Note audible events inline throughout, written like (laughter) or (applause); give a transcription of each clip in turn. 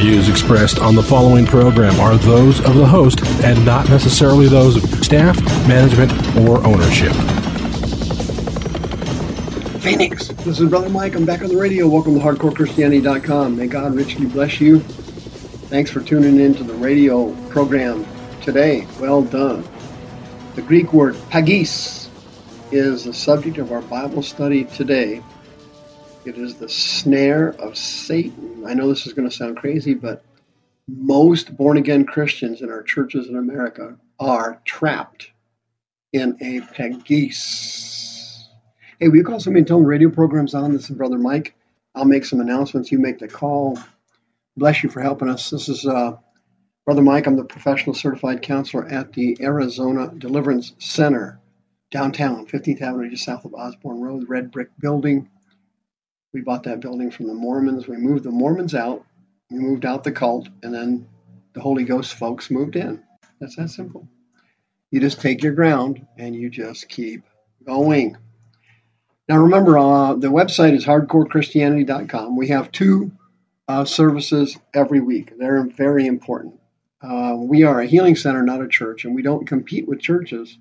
views expressed on the following program are those of the host and not necessarily those of staff, management, or ownership. Phoenix, this is Brother Mike. I'm back on the radio. Welcome to HardcoreChristianity.com. May God richly bless you. Thanks for tuning in to the radio program today. Well done. The Greek word pagis is the subject of our Bible study today. It is the snare of Satan. I know this is going to sound crazy, but most born again Christians in our churches in America are trapped in a pagis. Hey, will you call somebody and tell them radio program's on? This is Brother Mike. I'll make some announcements. You make the call. Bless you for helping us. This is uh, Brother Mike. I'm the professional certified counselor at the Arizona Deliverance Center, downtown, 15th Avenue, just south of Osborn Road, red brick building. We bought that building from the Mormons. We moved the Mormons out. We moved out the cult, and then the Holy Ghost folks moved in. That's that simple. You just take your ground and you just keep going. Now, remember, uh, the website is hardcorechristianity.com. We have two uh, services every week. They're very important. Uh, we are a healing center, not a church, and we don't compete with churches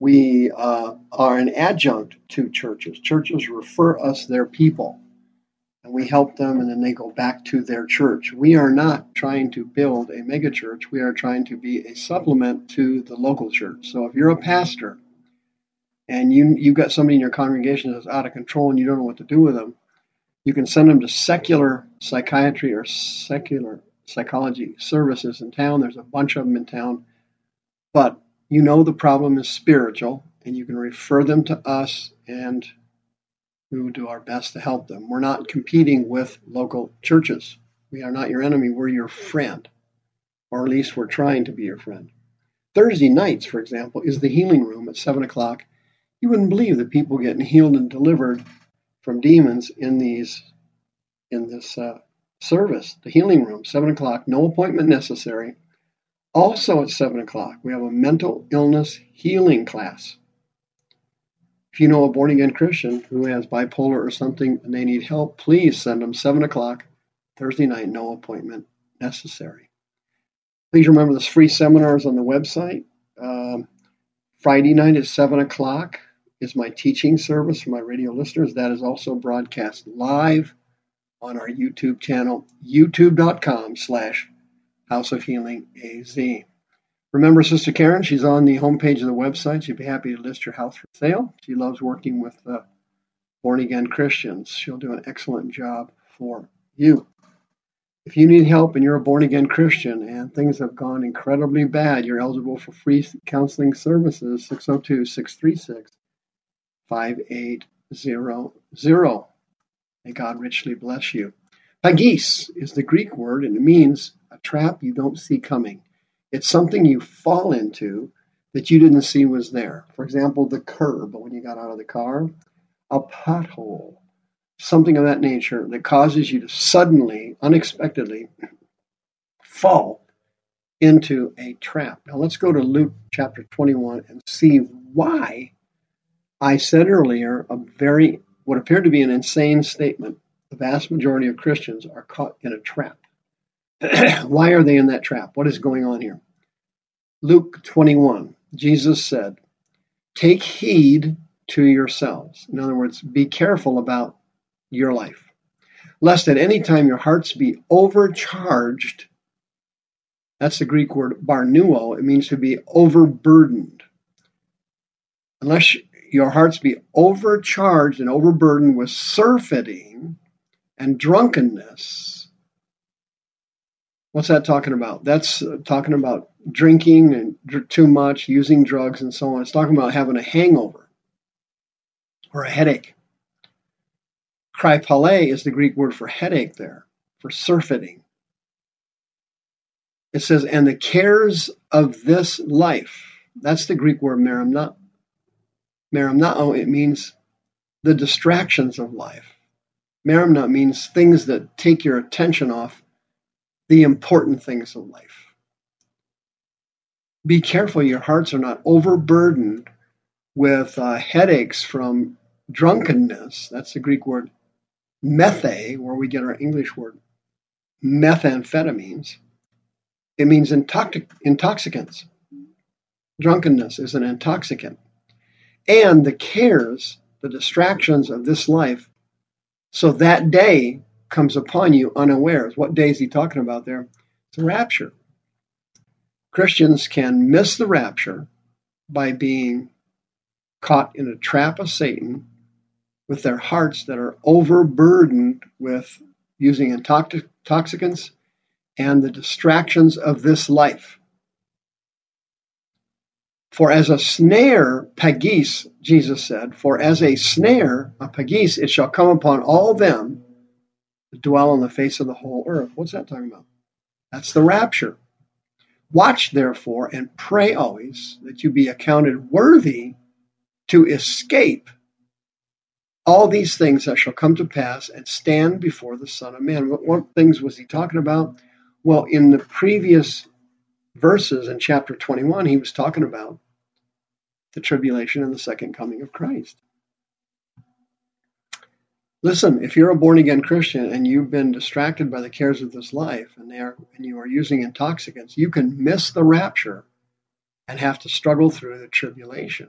we uh, are an adjunct to churches. Churches refer us their people, and we help them, and then they go back to their church. We are not trying to build a megachurch. We are trying to be a supplement to the local church. So if you're a pastor and you you've got somebody in your congregation that's out of control and you don't know what to do with them, you can send them to secular psychiatry or secular psychology services in town. There's a bunch of them in town, but you know the problem is spiritual, and you can refer them to us, and we will do our best to help them. We're not competing with local churches. We are not your enemy, we're your friend, or at least we're trying to be your friend. Thursday nights, for example, is the healing room at 7 o'clock. You wouldn't believe the people getting healed and delivered from demons in these in this uh, service, the healing room, 7 o'clock, no appointment necessary. Also at 7 o'clock, we have a mental illness healing class. If you know a born again Christian who has bipolar or something and they need help, please send them 7 o'clock Thursday night, no appointment necessary. Please remember this free seminars on the website. Um, Friday night at 7 o'clock is my teaching service for my radio listeners. That is also broadcast live on our YouTube channel, youtube.com slash House of Healing AZ. Remember Sister Karen, she's on the homepage of the website. She'd be happy to list your house for sale. She loves working with uh, born again Christians. She'll do an excellent job for you. If you need help and you're a born again Christian and things have gone incredibly bad, you're eligible for free counseling services 602 636 5800. May God richly bless you. Pagis is the Greek word and it means a trap you don't see coming. It's something you fall into that you didn't see was there. For example, the curb when you got out of the car, a pothole, something of that nature that causes you to suddenly, unexpectedly fall into a trap. Now let's go to Luke chapter 21 and see why I said earlier a very, what appeared to be an insane statement. The vast majority of Christians are caught in a trap. (clears throat) Why are they in that trap? What is going on here? Luke 21, Jesus said, Take heed to yourselves. In other words, be careful about your life, lest at any time your hearts be overcharged. That's the Greek word barnuo. It means to be overburdened. Unless your hearts be overcharged and overburdened with surfeiting and drunkenness What's that talking about? That's uh, talking about drinking and dr- too much, using drugs, and so on. It's talking about having a hangover or a headache. Krypale is the Greek word for headache there, for surfeiting. It says, and the cares of this life. That's the Greek word merimna. Merimnao, it means the distractions of life. Merimna means things that take your attention off the important things of life. Be careful your hearts are not overburdened with uh, headaches from drunkenness. That's the Greek word methe, where we get our English word methamphetamines. It means intoxic- intoxicants. Drunkenness is an intoxicant. And the cares, the distractions of this life, so that day comes upon you unawares. What day is he talking about there? It's the rapture. Christians can miss the rapture by being caught in a trap of Satan with their hearts that are overburdened with using intoxicants and the distractions of this life. For as a snare, pagis, Jesus said, for as a snare, a pagis, it shall come upon all them dwell on the face of the whole earth. What's that talking about? That's the rapture. Watch therefore and pray always that you be accounted worthy to escape all these things that shall come to pass and stand before the Son of Man. What, what things was he talking about? Well, in the previous verses in chapter 21, he was talking about the tribulation and the second coming of Christ. Listen, if you're a born again Christian and you've been distracted by the cares of this life and, are, and you are using intoxicants, you can miss the rapture and have to struggle through the tribulation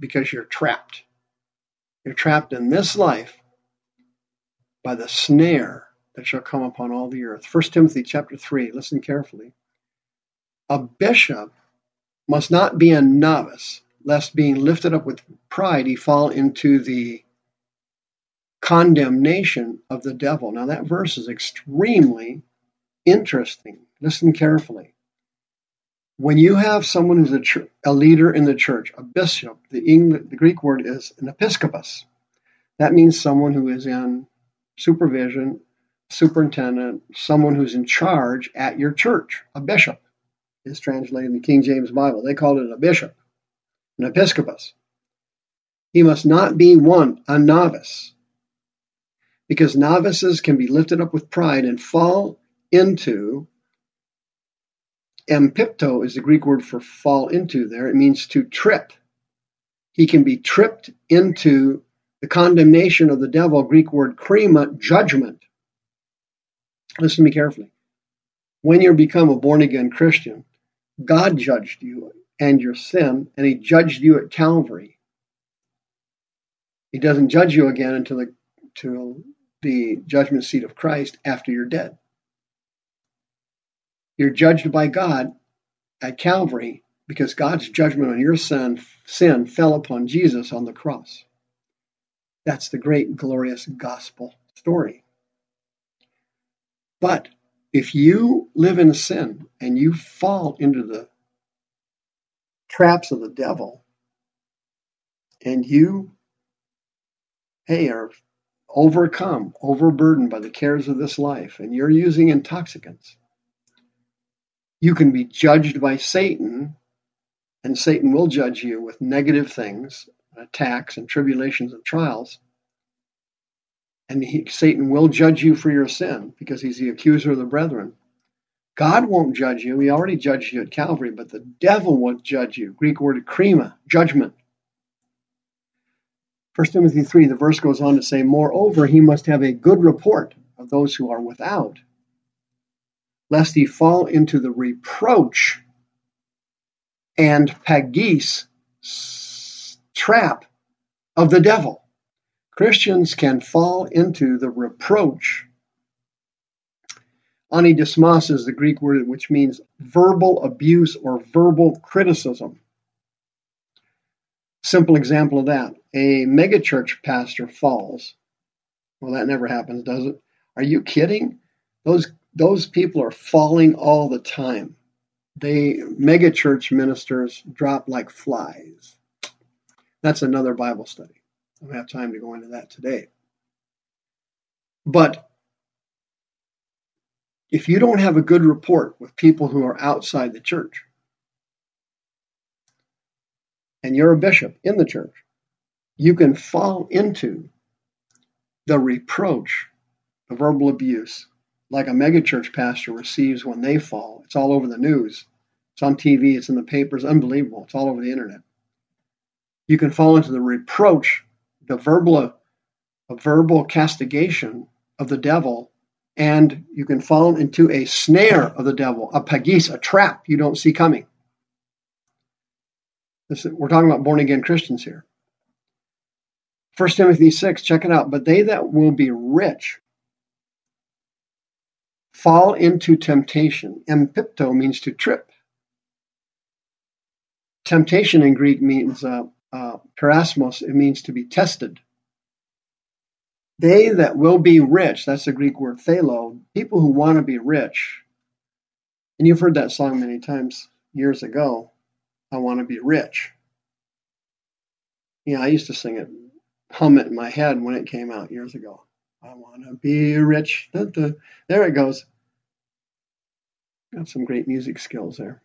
because you're trapped. You're trapped in this life by the snare that shall come upon all the earth. 1 Timothy chapter 3, listen carefully. A bishop must not be a novice, lest being lifted up with pride he fall into the condemnation of the devil. Now, that verse is extremely interesting. Listen carefully. When you have someone who's a, a leader in the church, a bishop, the, English, the Greek word is an episcopus. That means someone who is in supervision, superintendent, someone who's in charge at your church. A bishop is translated in the King James Bible. They called it a bishop, an episcopus. He must not be one, a novice, because novices can be lifted up with pride and fall into empipto is the Greek word for fall into there. It means to trip. He can be tripped into the condemnation of the devil, Greek word krima, judgment. Listen to me carefully. When you become a born again Christian, God judged you and your sin, and He judged you at Calvary. He doesn't judge you again until the, until the judgment seat of Christ after you're dead. You're judged by God at Calvary because God's judgment on your sin, sin fell upon Jesus on the cross. That's the great, glorious gospel story. But if you live in sin and you fall into the traps of the devil and you, hey, are overcome, overburdened by the cares of this life, and you're using intoxicants, you can be judged by Satan, and Satan will judge you with negative things, attacks, and tribulations and trials. And he, Satan will judge you for your sin because he's the accuser of the brethren. God won't judge you. He already judged you at Calvary, but the devil will judge you. Greek word krima, judgment. 1 Timothy 3, the verse goes on to say, Moreover, he must have a good report of those who are without, lest he fall into the reproach and pagis trap of the devil. Christians can fall into the reproach. Anidismas is the Greek word which means verbal abuse or verbal criticism. Simple example of that. A megachurch pastor falls. Well, that never happens, does it? Are you kidding? Those those people are falling all the time. They megachurch ministers drop like flies. That's another Bible study. I don't have time to go into that today. But if you don't have a good rapport with people who are outside the church, and you're a bishop in the church, you can fall into the reproach, the verbal abuse, like a megachurch pastor receives when they fall. It's all over the news. It's on TV, it's in the papers, unbelievable. It's all over the internet. You can fall into the reproach, the verbal, a verbal castigation of the devil, and you can fall into a snare of the devil, a pagis, a trap you don't see coming. This, we're talking about born again Christians here. 1 Timothy 6, check it out. But they that will be rich fall into temptation. Empipto means to trip. Temptation in Greek means uh, uh, parasmos, it means to be tested. They that will be rich, that's the Greek word thelo, people who want to be rich. And you've heard that song many times years ago. I want to be rich. Yeah, I used to sing it, hum it in my head when it came out years ago. I want to be rich. Da, da. There it goes. Got some great music skills there.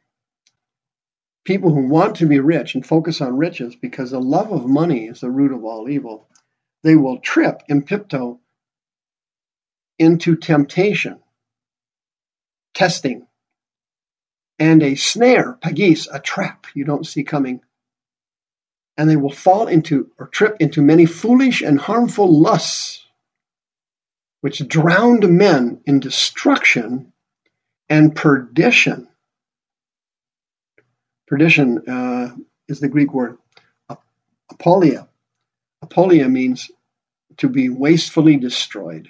People who want to be rich and focus on riches because the love of money is the root of all evil, they will trip empipto into temptation, testing, and a snare, pagis, a trap you don't see coming. And they will fall into or trip into many foolish and harmful lusts, which drowned men in destruction and perdition. Perdition uh, is the Greek word apolia. Apolia means to be wastefully destroyed.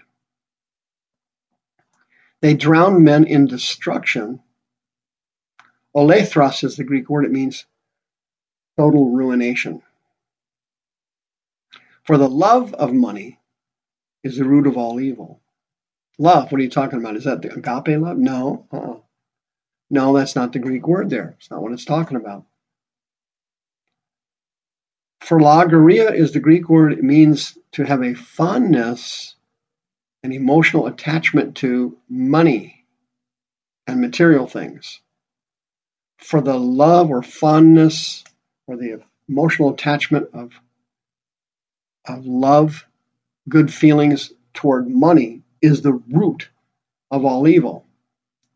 They drown men in destruction Olethros is the Greek word. It means total ruination. For the love of money is the root of all evil. Love, what are you talking about? Is that the agape love? No. Uh-uh. No, that's not the Greek word there. It's not what it's talking about. Philaugeria is the Greek word. It means to have a fondness, an emotional attachment to money and material things for the love or fondness or the emotional attachment of, of love, good feelings toward money is the root of all evil.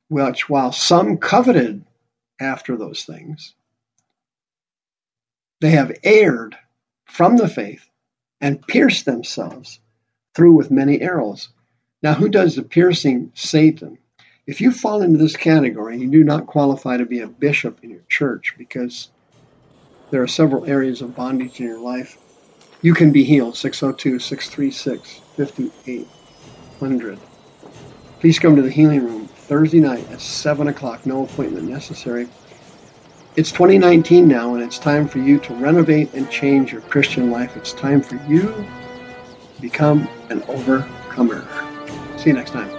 Which, while some coveted after those things, they have erred from the faith and pierced themselves through with many arrows. Now, who does the piercing? Satan. If you fall into this category, you do not qualify to be a bishop in your church because there are several areas of bondage in your life. You can be healed. 602 636 5800. Please come to the healing room Thursday night at 7 o'clock. No appointment necessary. It's 2019 now, and it's time for you to renovate and change your Christian life. It's time for you to become an overcomer. See you next time.